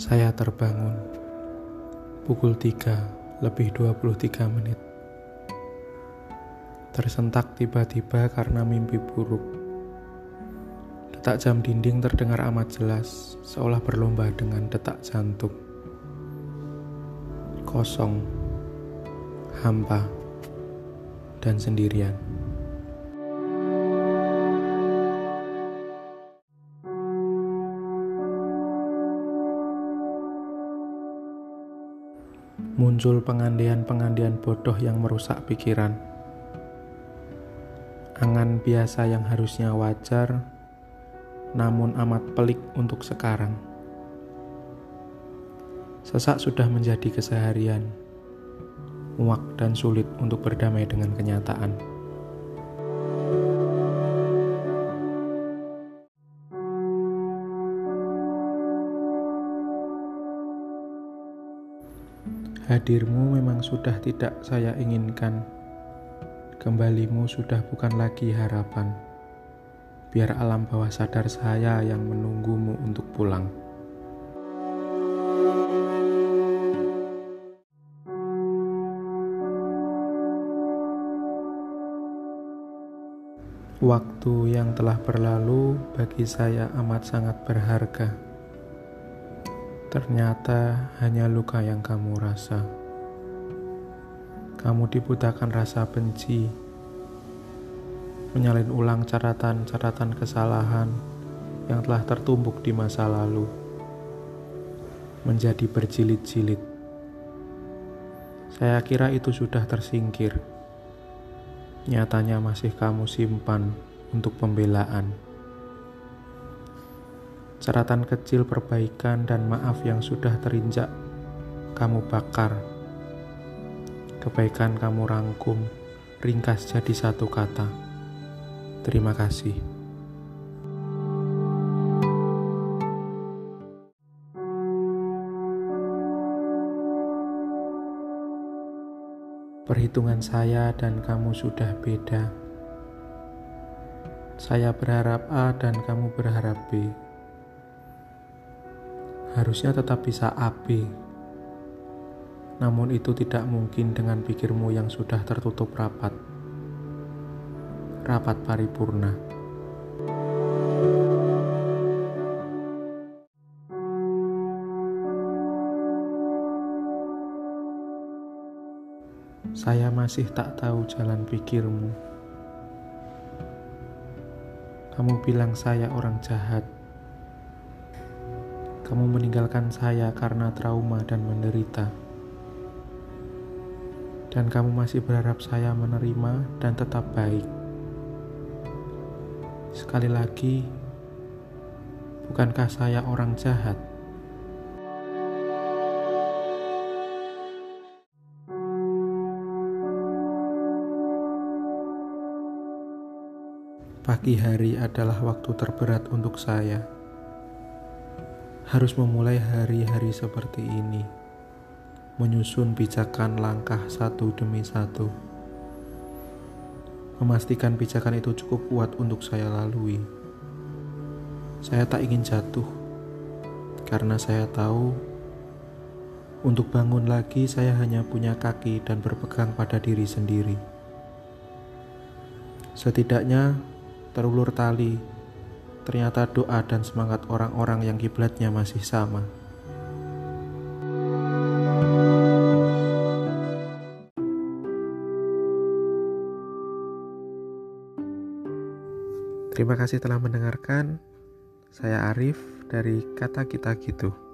Saya terbangun pukul 3 lebih 23 menit. Tersentak tiba-tiba karena mimpi buruk. Detak jam dinding terdengar amat jelas, seolah berlomba dengan detak jantung. Kosong, hampa, dan sendirian. Muncul pengandian-pengandian bodoh yang merusak pikiran. Angan biasa yang harusnya wajar, namun amat pelik untuk sekarang. Sesak sudah menjadi keseharian, muak dan sulit untuk berdamai dengan kenyataan. Hadirmu memang sudah tidak saya inginkan. Kembalimu sudah bukan lagi harapan. Biar alam bawah sadar saya yang menunggumu untuk pulang. Waktu yang telah berlalu bagi saya amat sangat berharga. Ternyata hanya luka yang kamu rasa. Kamu dibutakan rasa benci, menyalin ulang catatan-catatan kesalahan yang telah tertumbuk di masa lalu, menjadi berjilid-jilid. Saya kira itu sudah tersingkir. Nyatanya masih kamu simpan untuk pembelaan catatan kecil perbaikan dan maaf yang sudah terinjak kamu bakar. Kebaikan kamu rangkum, ringkas jadi satu kata. Terima kasih. Perhitungan saya dan kamu sudah beda. Saya berharap A dan kamu berharap B harusnya tetap bisa AB. Namun itu tidak mungkin dengan pikirmu yang sudah tertutup rapat. Rapat paripurna. Saya masih tak tahu jalan pikirmu. Kamu bilang saya orang jahat kamu meninggalkan saya karena trauma dan menderita. Dan kamu masih berharap saya menerima dan tetap baik. Sekali lagi, bukankah saya orang jahat? Pagi hari adalah waktu terberat untuk saya harus memulai hari-hari seperti ini, menyusun pijakan langkah satu demi satu, memastikan pijakan itu cukup kuat untuk saya lalui. Saya tak ingin jatuh, karena saya tahu untuk bangun lagi saya hanya punya kaki dan berpegang pada diri sendiri. Setidaknya terulur tali ternyata doa dan semangat orang-orang yang kiblatnya masih sama. Terima kasih telah mendengarkan. Saya Arif dari Kata Kita Gitu.